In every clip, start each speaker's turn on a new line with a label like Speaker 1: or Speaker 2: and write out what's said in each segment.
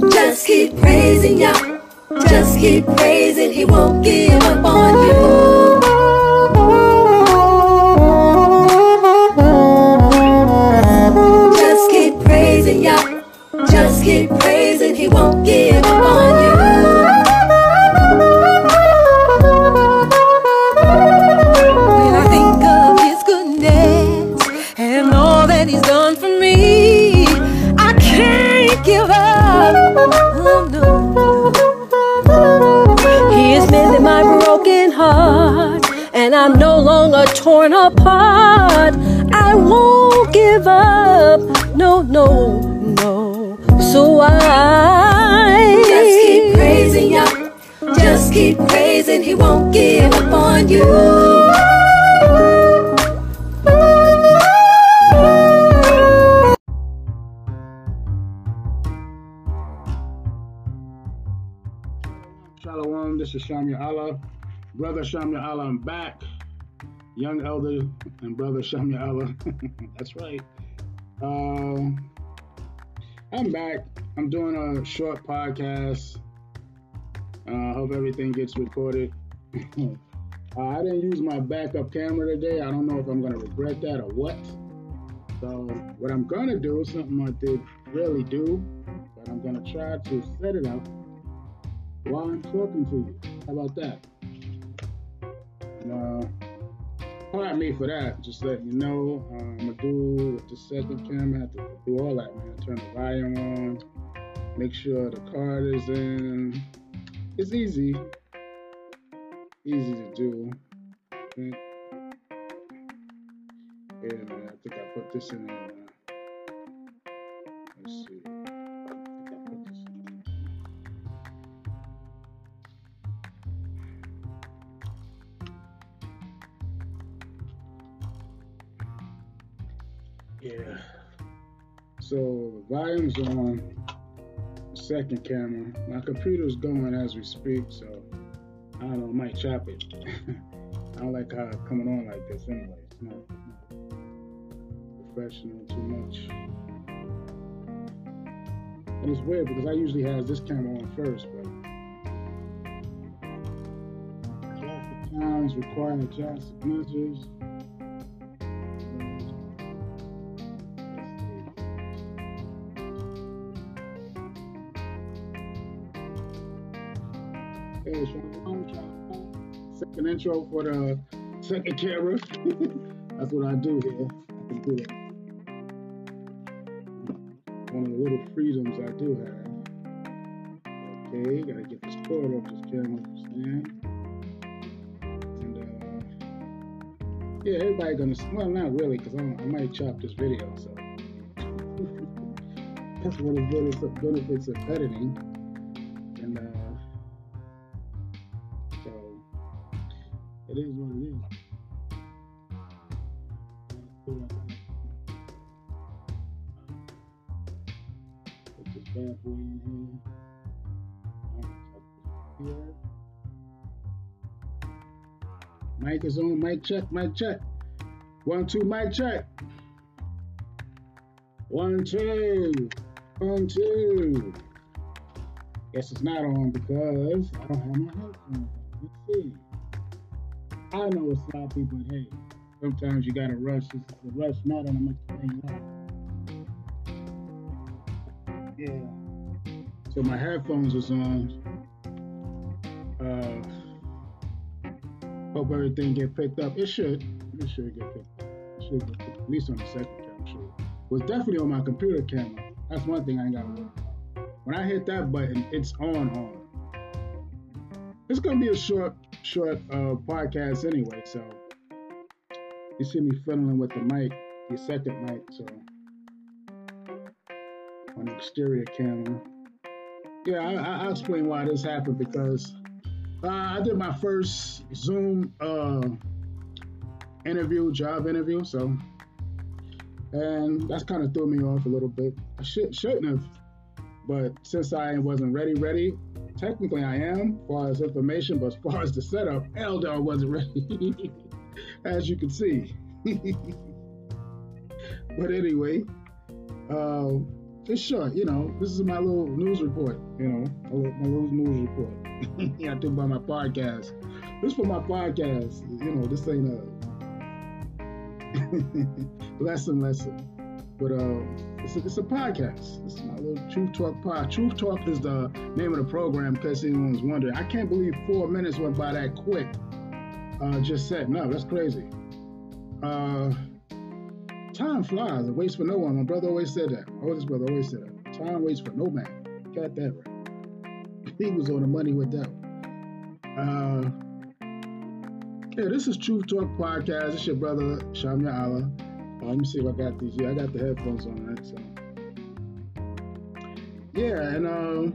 Speaker 1: Just keep praising Yah. Just keep praising, He won't give up on you. Just keep praising Yah. Just keep praising, He won't give torn apart. I won't give up. No, no, no. So I just keep praising Yah. Just keep praising. He won't give up on you.
Speaker 2: Shalom, this is Shamya Allah. Brother Shamya Allah, I'm back. Young elder and brother Shamya Allah. That's right. Uh, I'm back. I'm doing a short podcast. I uh, hope everything gets recorded. uh, I didn't use my backup camera today. I don't know if I'm going to regret that or what. So, what I'm going to do, is something I did really do, but I'm going to try to set it up while I'm talking to you. How about that? And, uh, pardon me for that. Just letting you know, uh, I'm gonna do the second camera. I have to do all that, man. Turn the volume on, make sure the card is in. It's easy, easy to do. Wait a minute. I think I put this in. Uh, let's see. On second camera. My computer's going as we speak, so I don't know, I might chop it. I don't like how it's coming on like this anyway. It's not, not professional too much. And it's weird because I usually have this camera on first, but times require classic measures. Intro for the second camera. That's what I do here. I can do that. One of the little freedoms I do have. Okay, gotta get this cord off this camera. And uh, yeah, everybody gonna well, not really, cause I, I might chop this video. So that's one of the benefits of editing. Mic is on. Mic check. Mic check. One, two. Mic check. One, two. One, two. Guess it's not on because I don't have my headphones. Let's see. I know it's sloppy, but hey, sometimes you gotta rush. This is a rush matter, and I'm gonna that. Yeah. So my headphones was on. Uh, hope everything get picked up. It should. It should get picked up. It should get picked up. At least on the second camera. Sure. It was definitely on my computer camera. That's one thing I ain't gotta worry about. When I hit that button, it's on on. It's gonna be a short, short uh, podcast anyway. So you see me fiddling with the mic, the second mic. So on the exterior camera. Yeah, I, I, I'll explain why this happened because uh, I did my first Zoom uh, interview, job interview. So and that's kind of threw me off a little bit. I should, shouldn't have, but since I wasn't ready, ready, technically I am, as far as information, but as far as the setup, Eldar wasn't ready, as you can see. but anyway, uh, it's short. You know, this is my little news report. You know, my little news report. yeah, I do about my podcast. This for my podcast. You know, this ain't a lesson, lesson. But uh, it's a, it's a podcast. It's my little Truth Talk pod. Truth Talk is the name of the program, in case anyone wondering. I can't believe four minutes went by that quick. Uh, just setting up. That's crazy. Uh, time flies. It waits for no one. My brother always said that. My oldest brother always said that. Time waits for no man. Got that right. He was on the money with that. Uh, yeah, this is Truth Talk Podcast. It's your brother, Shamya Allah. Uh, let me see if I got these. Yeah, I got the headphones on, right? So, yeah, and uh,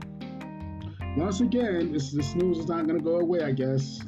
Speaker 2: once again, this this news is not going to go away. I guess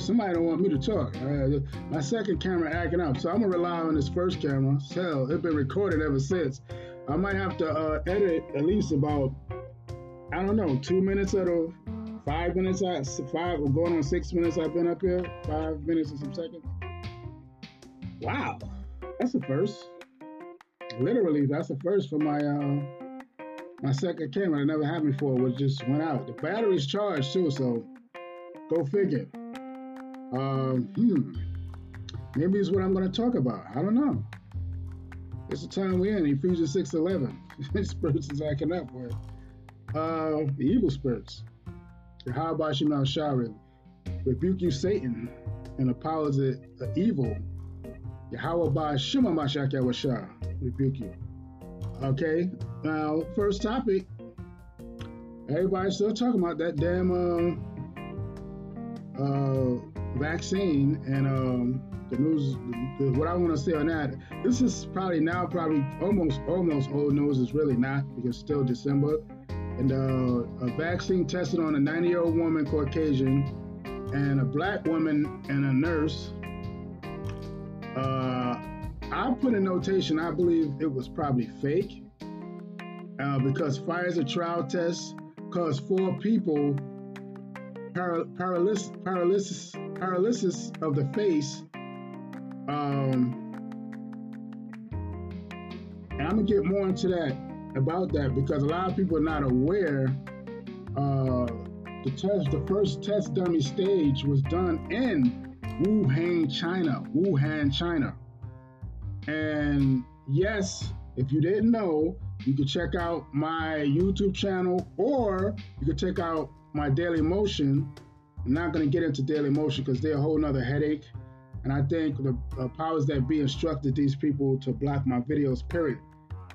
Speaker 2: Spurs. Somebody don't want me to talk. Uh, my second camera acting up, so I'm gonna rely on this first camera. Hell, it's been recorded ever since. I might have to uh, edit at least about I don't know two minutes out of five minutes. I five going on six minutes. I've been up here. Five minutes and some seconds. Wow, that's the first. Literally, that's the first for my uh, my second camera. It never had before. It just went out. The battery's charged too, so go figure. Um, hmm. Maybe it's what I'm going to talk about. I don't know. It's the time we're in. Ephesians 6 11. spirits is acting up with uh, the evil spirits. Yahweh Shemal Shari. Rebuke you, Satan, and the powers of evil. Yahweh Shema Mashak Yahweh Rebuke you. Okay, now first topic. Everybody's still talking about that damn uh, uh, vaccine and um, the news. The, what I want to say on that. This is probably now probably almost almost old news. It's really not because still December. And uh, a vaccine tested on a 90 year old woman, Caucasian, and a black woman and a nurse. Uh, I put a notation, I believe it was probably fake uh, because Pfizer trial tests caused four people paral- paralysis, paralysis, paralysis of the face. Um, and I'm gonna get more into that about that because a lot of people are not aware. Uh, the test, the first test dummy stage was done in Wuhan, China. Wuhan, China. And yes, if you didn't know, you can check out my YouTube channel or you can check out my Daily Motion. I'm not going to get into Daily Motion because they're a whole nother headache. And I think the uh, powers that be instructed these people to block my videos, period.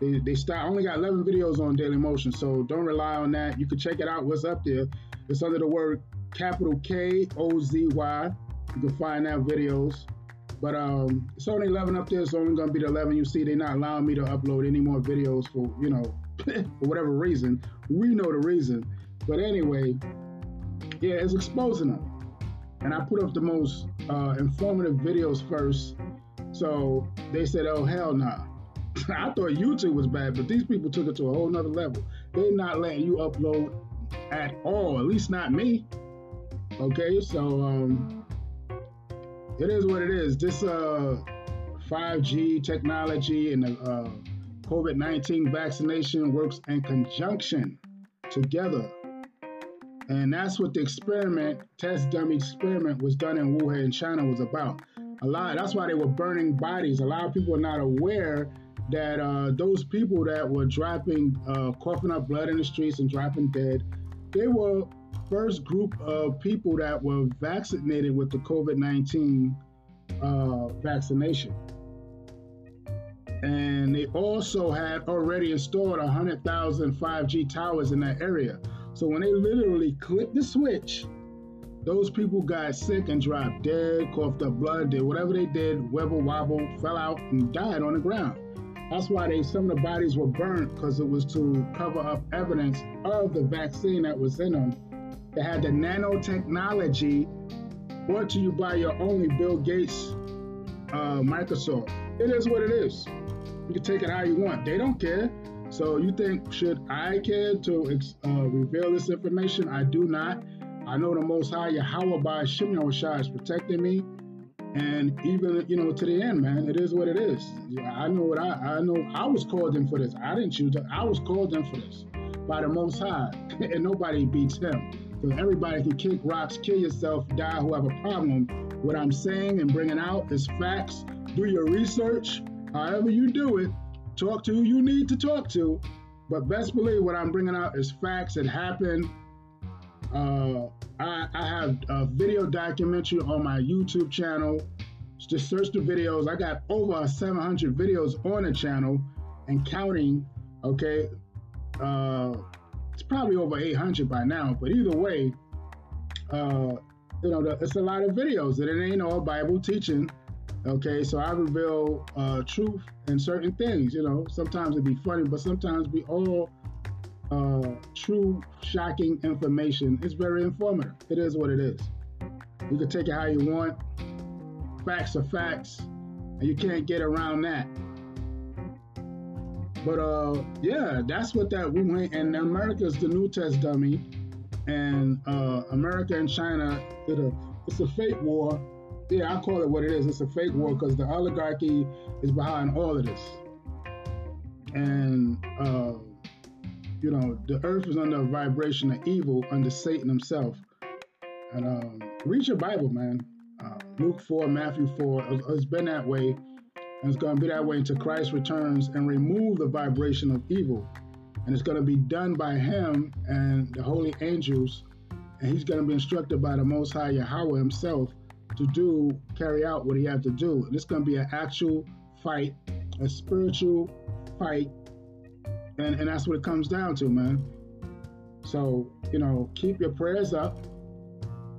Speaker 2: They, they start, I only got 11 videos on Daily Motion, so don't rely on that. You can check it out. What's up there? It's under the word capital K O Z Y. You can find that videos. But um, it's only 11 up there. It's only going to be the 11 you see. They're not allowing me to upload any more videos for, you know, for whatever reason. We know the reason. But anyway, yeah, it's exposing them. And I put up the most uh, informative videos first. So they said, oh, hell. Nah. I thought YouTube was bad, but these people took it to a whole nother level. They're not letting you upload at all, at least not me. Okay, so um, it is what it is. This uh, 5G technology and the uh, COVID 19 vaccination works in conjunction together. And that's what the experiment, test dummy experiment, was done in Wuhan, China, was about. A lot. That's why they were burning bodies. A lot of people are not aware that uh, those people that were dropping, uh, coughing up blood in the streets and dropping dead, they were first group of people that were vaccinated with the COVID 19 uh, vaccination. And they also had already installed 100,000 5G towers in that area. So when they literally clicked the switch, those people got sick and dropped dead, coughed up blood, did whatever they did, wibble wobble, fell out, and died on the ground. That's why they some of the bodies were burnt because it was to cover up evidence of the vaccine that was in them. They had the nanotechnology brought to you by your only Bill Gates, uh, Microsoft. It is what it is. You can take it how you want. They don't care. So you think should I care to uh, reveal this information? I do not. I know the Most High Yahweh by Shimon Shah is protecting me, and even you know to the end, man, it is what it is. I know what I I know. I was called in for this. I didn't choose. it. I was called in for this by the Most High, and nobody beats him. So everybody can kick rocks, kill yourself, die. Who have a problem? What I'm saying and bringing out is facts. Do your research. However you do it, talk to who you need to talk to. But best believe what I'm bringing out is facts that happened uh, I, I, have a video documentary on my YouTube channel. Just search the videos. I got over 700 videos on the channel and counting. Okay, uh, it's probably over 800 by now. But either way, uh, you know, it's a lot of videos, and it ain't all Bible teaching. Okay, so I reveal uh, truth in certain things. You know, sometimes it'd be funny, but sometimes we all uh, true, shocking information. It's very informative. It is what it is. You can take it how you want. Facts are facts, and you can't get around that. But uh, yeah, that's what that we went. And America's the new test dummy, and uh, America and China did a. It's a fake war. Yeah, I call it what it is. It's a fake war because the oligarchy is behind all of this. And uh, you know, the earth is under a vibration of evil under Satan himself. And um, read your Bible, man. Uh, Luke 4, Matthew 4, it's been that way. And it's going to be that way until Christ returns and remove the vibration of evil. And it's going to be done by him and the holy angels. And he's going to be instructed by the Most High Yahweh himself to do, carry out what he had to do. And it's going to be an actual fight, a spiritual fight and, and that's what it comes down to, man. So, you know, keep your prayers up.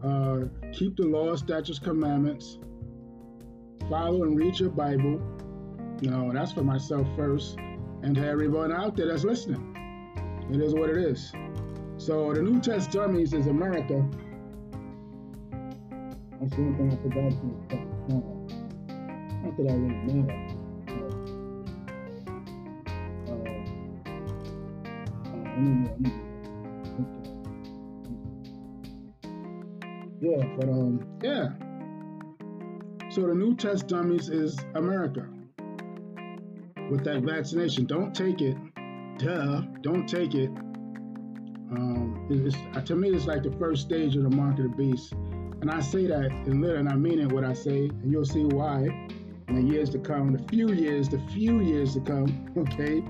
Speaker 2: Uh, keep the law, statutes, commandments. Follow and read your Bible. You know, that's for myself first. And to everyone out there that's listening. It is what it is. So the New Test dummies is America. That's the one thing I forgot to mention. Not that I really matter. Yeah, but um, yeah. So the new test dummies is America with that vaccination. Don't take it. Duh. Don't take it. Um, to me, it's like the first stage of the mark of beast. And I say that in lit, and I mean it what I say, and you'll see why in the years to come, the few years, the few years to come, okay?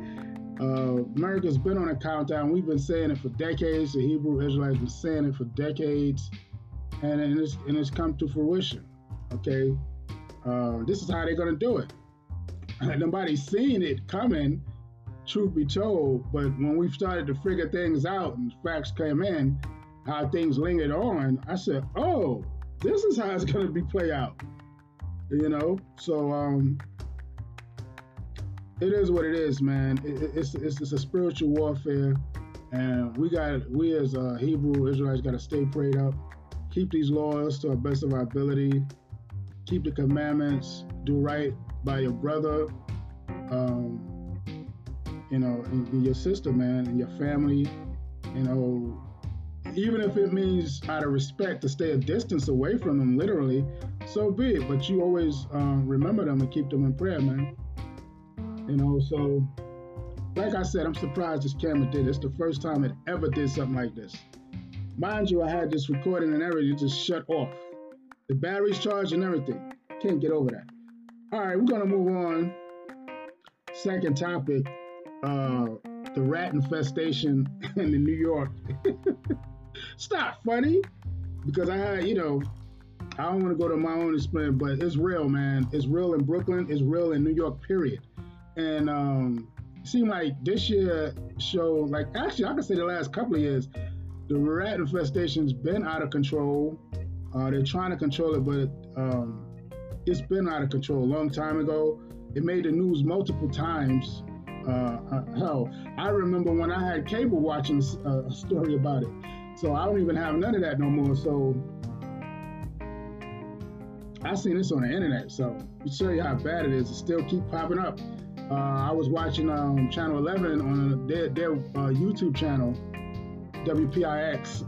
Speaker 2: Uh, America's been on a countdown. We've been saying it for decades. The Hebrew Israelites been saying it for decades, and, and it's and it's come to fruition. Okay, uh, this is how they're gonna do it. Nobody's seen it coming, truth be told. But when we started to figure things out and facts came in, how things lingered on, I said, "Oh, this is how it's gonna be play out." You know, so um, it is what it is, man. It, it's, it's, it's a spiritual warfare, and we got we as uh, Hebrew Israelites got to stay prayed up, keep these laws to our best of our ability, keep the commandments, do right by your brother, um, you know, and, and your sister, man, and your family, you know. Even if it means out of respect to stay a distance away from them, literally, so be it. But you always um, remember them and keep them in prayer, man. You know, so like I said, I'm surprised this camera did. It's the first time it ever did something like this. Mind you, I had this recording and everything just shut off. The battery's charged and everything. Can't get over that. All right, we're gonna move on. Second topic, uh, the rat infestation in New York. it's not funny because I had, you know, I don't want to go to my own explain, but it's real, man. It's real in Brooklyn. It's real in New York. Period. and um, it seemed like this year show, like actually, I could say the last couple of years, the rat infestation's been out of control. Uh, they're trying to control it, but um, it's been out of control a long time ago. It made the news multiple times. Uh, hell, I remember when I had cable watching uh, a story about it. So I don't even have none of that no more. So I seen this on the internet. So to show you how bad it is, it still keep popping up. Uh, I was watching um, Channel 11 on their, their uh, YouTube channel, WPIX,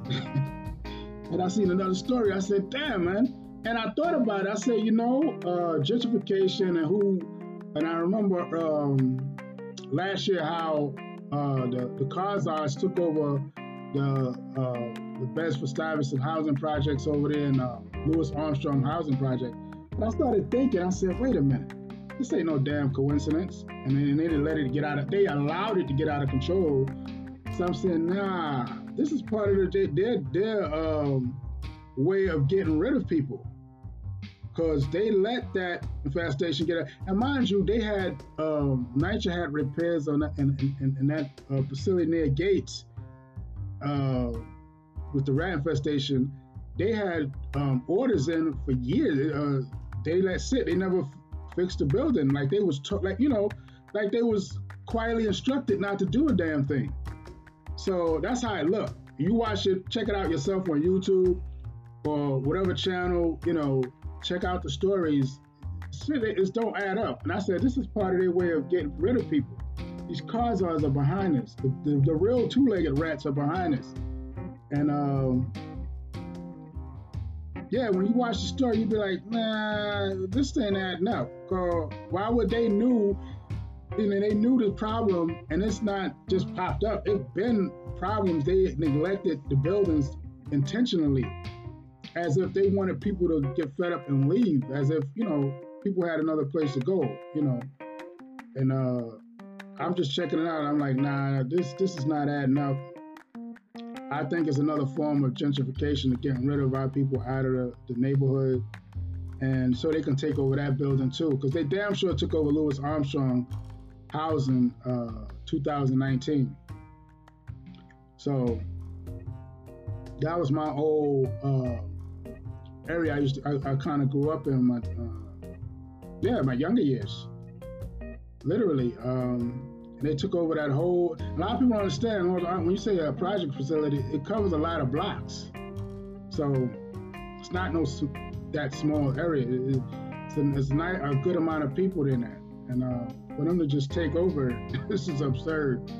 Speaker 2: and I seen another story. I said, "Damn, man!" And I thought about it. I said, you know, uh, gentrification and who. And I remember um, last year how uh, the the Khazars took over the uh, the Bedford Stuyvesant housing projects over there in uh, Armstrong housing project. But I started thinking. I said, wait a minute this ain't no damn coincidence. And then they didn't let it get out of, they allowed it to get out of control. So I'm saying, nah, this is part of their, their, their um, way of getting rid of people. Because they let that infestation get out. And mind you, they had, um, NYCHA had repairs on that, in, in, in that uh, facility near Gates uh, with the rat infestation. They had um, orders in for years. Uh, they let sit. They never fixed the building. Like they was t- like you know, like they was quietly instructed not to do a damn thing. So that's how it looked. You watch it, check it out yourself on YouTube or whatever channel. You know, check out the stories. Shit, it don't add up. And I said this is part of their way of getting rid of people. These Khazars are behind us. The, the, the real two-legged rats are behind us. And um, yeah, when you watch the story, you'd be like, nah, this ain't adding up. Cause why would they knew, you know, they knew the problem and it's not just popped up. It's been problems. They neglected the buildings intentionally as if they wanted people to get fed up and leave, as if, you know, people had another place to go, you know. And uh I'm just checking it out. I'm like, nah, this this is not adding up. I think it's another form of gentrification of getting rid of our people out of the, the neighborhood. And so they can take over that building too. Because they damn sure took over Louis Armstrong housing uh, 2019. So that was my old uh, area I used to, I, I kind of grew up in my, uh, yeah, my younger years. Literally. Um, and they took over that whole. A lot of people understand when you say a project facility, it covers a lot of blocks. So it's not no that small area. It's, it's not a good amount of people in there, and uh, for them to just take over, this is absurd.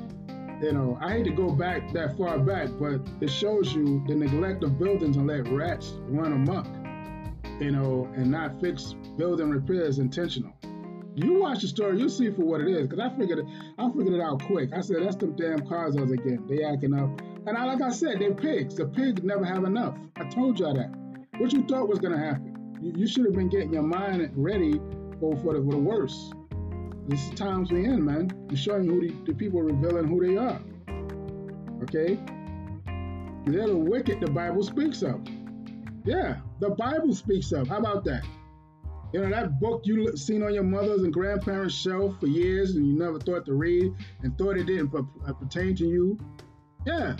Speaker 2: You know, I hate to go back that far back, but it shows you the neglect of buildings and let rats run amok. You know, and not fix building repairs intentional. You watch the story, you'll see for what it is. Cause I figured it, I figured it out quick. I said that's them damn Khazars again. They acting up. And I, like I said, they're pigs. The pigs never have enough. I told y'all that. What you thought was gonna happen? You, you should have been getting your mind ready for, for, the, for the worst. This is times we in, man. I'm showing who the, the people revealing who they are. Okay? They're the wicked the Bible speaks of. Yeah, the Bible speaks of. How about that? You know, that book you seen on your mother's and grandparents' shelf for years and you never thought to read and thought it didn't uh, pertain to you. Yeah.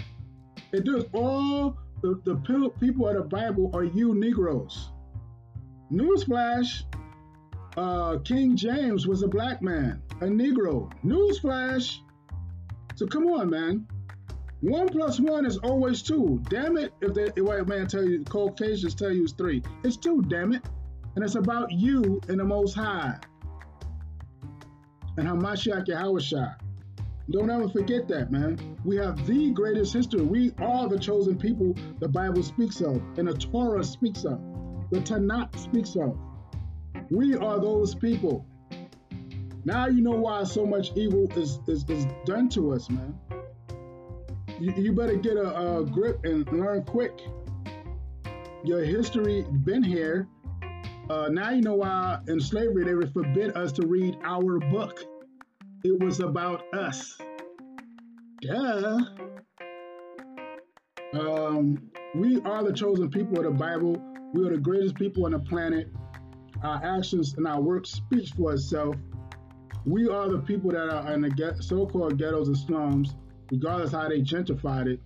Speaker 2: It does. All the, the people of the Bible are you Negroes. Newsflash uh, King James was a black man, a Negro. Newsflash. So come on, man. One plus one is always two. Damn it, if the white man tell you, Caucasians tell you it's three. It's two, damn it. And it's about you and the Most High. And Hamashiach Yahushua. Don't ever forget that, man. We have the greatest history. We are the chosen people the Bible speaks of, and the Torah speaks of, the Tanakh speaks of. We are those people. Now you know why so much evil is, is, is done to us, man. You, you better get a, a grip and learn quick. Your history been here uh, now you know why in slavery they would forbid us to read our book. It was about us. Yeah. Um, we are the chosen people of the Bible. We are the greatest people on the planet. Our actions and our work speaks for itself. We are the people that are in the so-called ghettos and slums, regardless how they gentrified it.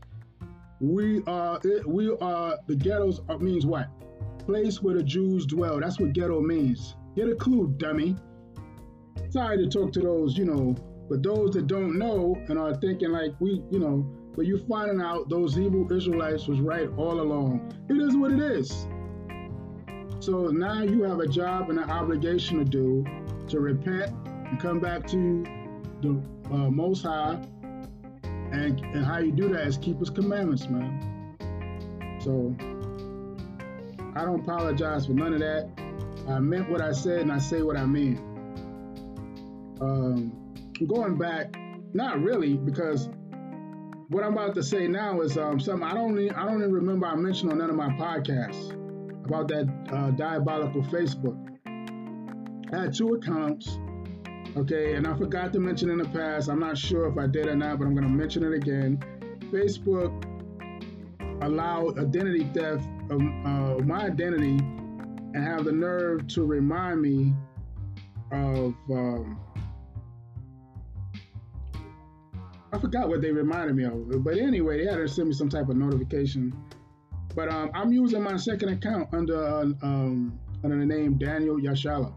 Speaker 2: We are it, we are the ghettos are, means what? Place where the Jews dwell. That's what ghetto means. Get a clue, dummy. Sorry to talk to those, you know, but those that don't know and are thinking like we, you know, but you finding out those Hebrew Israelites was right all along. It is what it is. So now you have a job and an obligation to do to repent and come back to the uh, Most High. And, and how you do that is keep His commandments, man. So I don't apologize for none of that. I meant what I said and I say what I mean. Um, going back, not really, because what I'm about to say now is um, something I don't even, I don't even remember I mentioned on none of my podcasts about that uh, diabolical Facebook. I had two accounts, okay, and I forgot to mention in the past. I'm not sure if I did or not, but I'm going to mention it again. Facebook allowed identity theft of uh, my identity and have the nerve to remind me of. Um, I forgot what they reminded me of. But anyway, they had to send me some type of notification. But um, I'm using my second account under uh, um, under the name Daniel Yashala.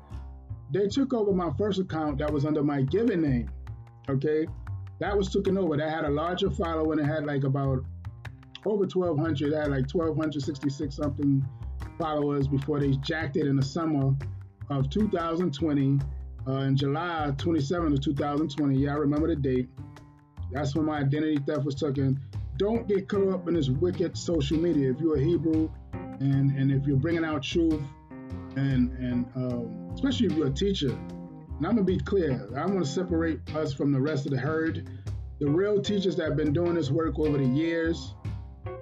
Speaker 2: They took over my first account that was under my given name. Okay, that was taken over. That had a larger following. It had like about over 1,200. It had like 1,266 something followers before they jacked it in the summer of 2020, uh, in July 27 of 2020. Yeah, I remember the date. That's when my identity theft was taken. Don't get caught up in this wicked social media. If you're a Hebrew and, and if you're bringing out truth, and, and um, especially if you're a teacher, and I'm gonna be clear, I'm gonna separate us from the rest of the herd. The real teachers that have been doing this work over the years,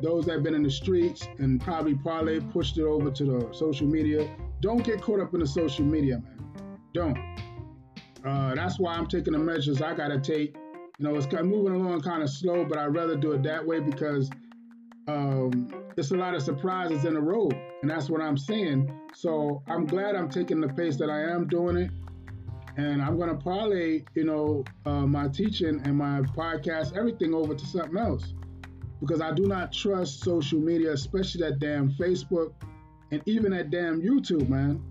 Speaker 2: those that have been in the streets and probably probably pushed it over to the social media, don't get caught up in the social media, man. Don't. Uh, that's why I'm taking the measures I gotta take you know, it's kind of moving along kind of slow, but I'd rather do it that way because um, it's a lot of surprises in the road, and that's what I'm saying. So I'm glad I'm taking the pace that I am doing it, and I'm gonna parlay, you know, uh, my teaching and my podcast, everything over to something else, because I do not trust social media, especially that damn Facebook, and even that damn YouTube, man.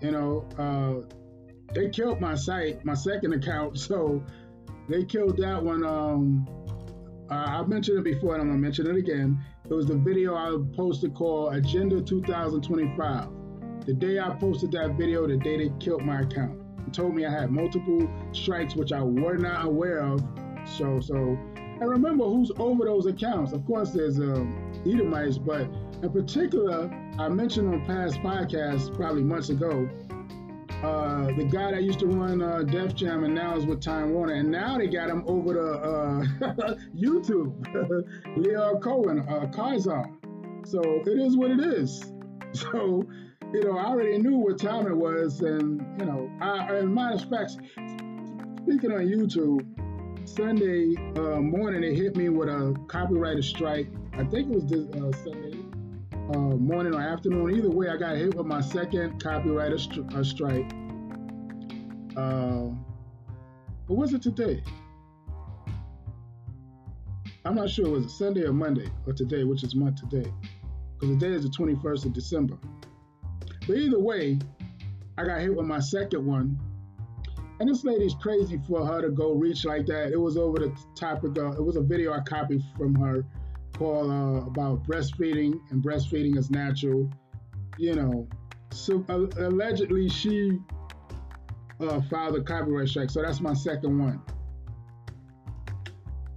Speaker 2: You know, uh, they killed my site, my second account, so they killed that one. Um, uh, I've mentioned it before, and I'm gonna mention it again. It was the video I posted called Agenda 2025. The day I posted that video, the day they killed my account, told me I had multiple strikes, which I were not aware of. So, so, and remember who's over those accounts. Of course, there's um, Edomites, but in particular, I mentioned on past podcasts probably months ago uh, the guy that used to run uh, Def Jam and now is with Time Warner, and now they got him over to uh, YouTube, Lyor Cohen, uh, Kaiser. So it is what it is. So, you know, I already knew what time it was, and you know, I, and matter of fact, speaking on YouTube, Sunday uh, morning it hit me with a copyright strike. I think it was this, uh, Sunday uh, morning or afternoon. Either way, I got hit with my second copyright stri- uh, strike. Uh, what was it today? I'm not sure. Was it Sunday or Monday or today, which is month today? Because today is the 21st of December. But either way, I got hit with my second one. And this lady's crazy for her to go reach like that. It was over the topic of, it was a video I copied from her called uh, about breastfeeding and breastfeeding is natural. You know, so uh, allegedly she uh, filed a copyright strike. So that's my second one.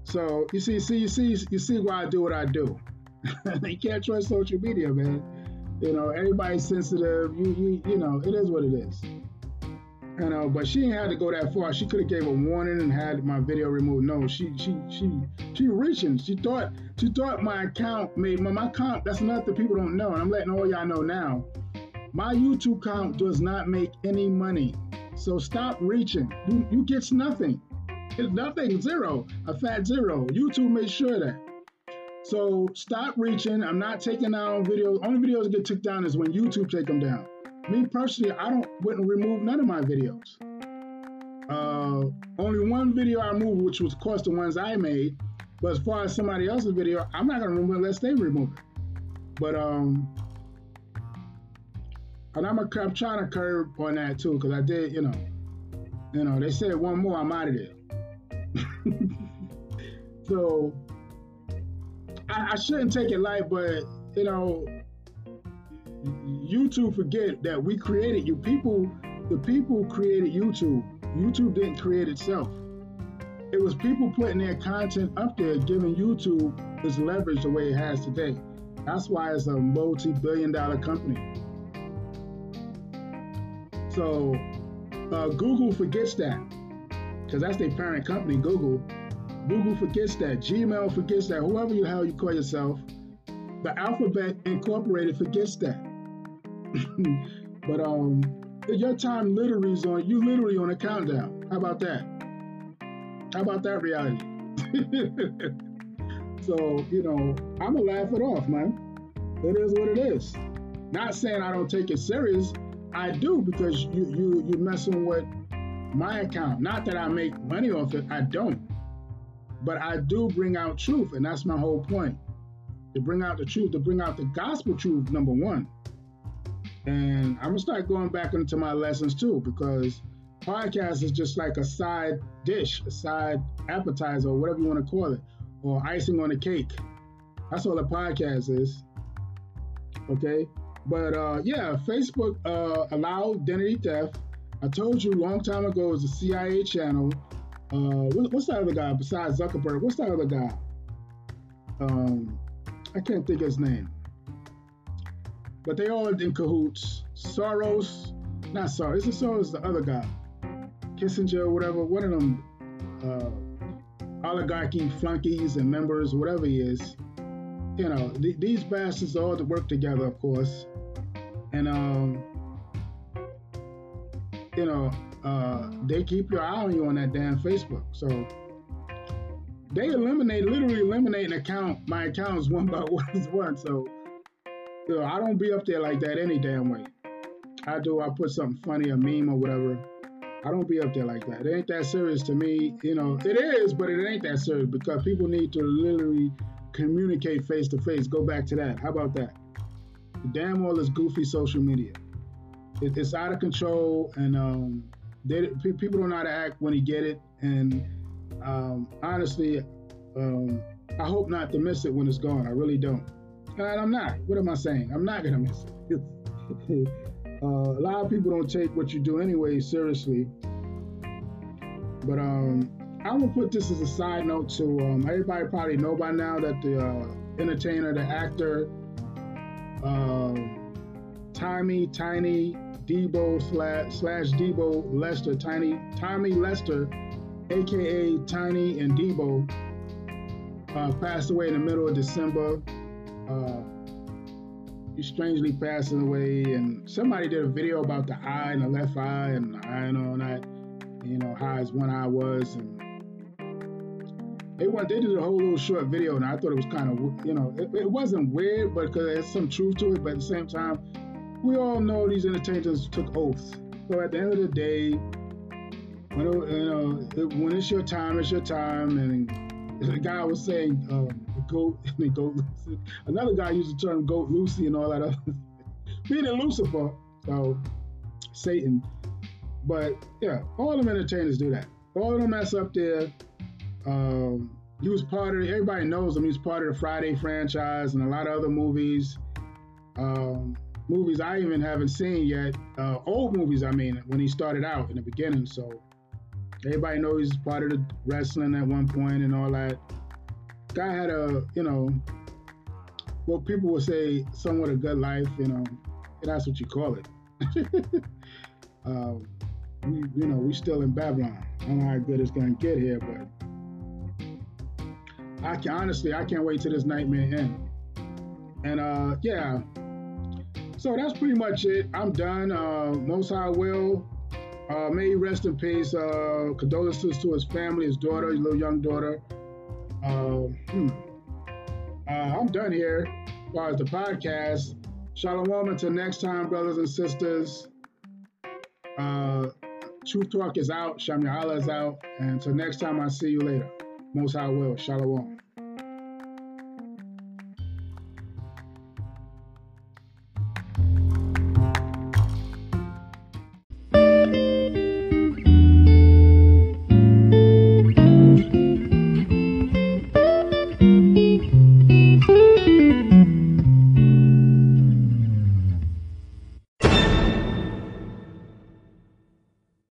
Speaker 2: So you see, see, you see, you see why I do what I do. you can't trust social media, man. You know, everybody's sensitive. You, you, you know, it is what it is. You uh, know, but she have to go that far. She could have gave a warning and had my video removed. No, she, she, she, she reaching. She thought, she thought my account made my, my account. That's nothing people don't know, and I'm letting all y'all know now. My YouTube account does not make any money. So stop reaching. You, you get nothing. It's nothing, zero, a fat zero. YouTube made sure that. So stop reaching. I'm not taking down videos. Only videos that get took down is when YouTube take them down. Me personally, I don't wouldn't remove none of my videos. Uh, only one video I moved, which was, of course, the ones I made. But as far as somebody else's video, I'm not gonna remove it unless they remove it. But um, and I'm, a, I'm trying to curb on that too, because I did, you know, you know, they said one more, I'm out of there. so I, I shouldn't take it light, but you know, YouTube forget that we created you. People, the people created YouTube. YouTube didn't create itself. It was people putting their content up there, giving YouTube its leverage the way it has today. That's why it's a multi-billion dollar company. So uh, Google forgets that because that's their parent company, Google. Google forgets that. Gmail forgets that. Whoever you hell you call yourself, the Alphabet Incorporated forgets that. but um, your time literally is on. You literally on a countdown. How about that? How about that reality? so you know, I'm gonna laugh it off, man. It is what it is. Not saying I don't take it serious. I do because you you you messing with my account. Not that I make money off it. I don't. But I do bring out truth, and that's my whole point. To bring out the truth, to bring out the gospel truth, number one. And I'm gonna start going back into my lessons too, because podcast is just like a side dish, a side appetizer, or whatever you want to call it, or icing on the cake. That's all a podcast is. Okay. But uh, yeah, Facebook uh, allowed identity theft. I told you a long time ago it was a CIA channel. Uh, what's that other guy besides Zuckerberg? What's that other guy? Um, I can't think of his name. But they all in cahoots. Soros, not Soros. It's Soros, the other guy. Kissinger, whatever. One of them uh, oligarchy flunkies and members, whatever he is. You know, th- these bastards all work together, of course and um, you know, uh, they keep your eye on you on that damn Facebook. So they eliminate, literally eliminate an account, my accounts one by one. So you know, I don't be up there like that any damn way. I do. I put something funny, a meme or whatever. I don't be up there like that. It ain't that serious to me. You know, it is, but it ain't that serious because people need to literally communicate face to face. Go back to that. How about that? damn well is goofy social media. It, it's out of control, and um, they, people don't know how to act when you get it. And um, honestly, um, I hope not to miss it when it's gone. I really don't. And I'm not. What am I saying? I'm not gonna miss it. uh, a lot of people don't take what you do anyway seriously. But um, I'm gonna put this as a side note to um, everybody probably know by now that the uh, entertainer, the actor, um, Tommy Tiny Deebo slash, slash Deebo Lester Tiny Tommy Lester, aka Tiny and Deebo, uh, passed away in the middle of December. Uh, strangely passing away, and somebody did a video about the eye and the left eye and the eye and all that. You know how his one eye was, and they went, they did a whole little short video, and I thought it was kind of, you know, it, it wasn't weird, but because there's some truth to it. But at the same time, we all know these entertainers took oaths. So at the end of the day, when you know, when it's your time, it's your time. And the guy was saying, um, goat, goat. Another guy used the term goat Lucy and all that other. Meaning Lucifer, so Satan. But yeah, all them entertainers do that. All of them mess up there um, he was part of everybody knows him. He was part of the Friday franchise and a lot of other movies. Um, movies I even haven't seen yet. Uh, old movies, I mean, when he started out in the beginning. So everybody knows he's part of the wrestling at one point and all that. Guy had a, you know, what people would say somewhat a good life, you know, that's what you call it. uh, we, you know, we still in Babylon. I don't know how good it's gonna get here, but I can honestly, I can't wait till this nightmare end. And uh, yeah, so that's pretty much it. I'm done. Uh, Most High will. Uh, may he rest in peace. Uh, condolences to his family, his daughter, his little young daughter. Uh, hmm. uh, I'm done here as far as the podcast. Shalom until next time, brothers and sisters. Uh, Truth Talk is out. Shamya Allah is out. And until next time, I'll see you later. Most High will. Shalom.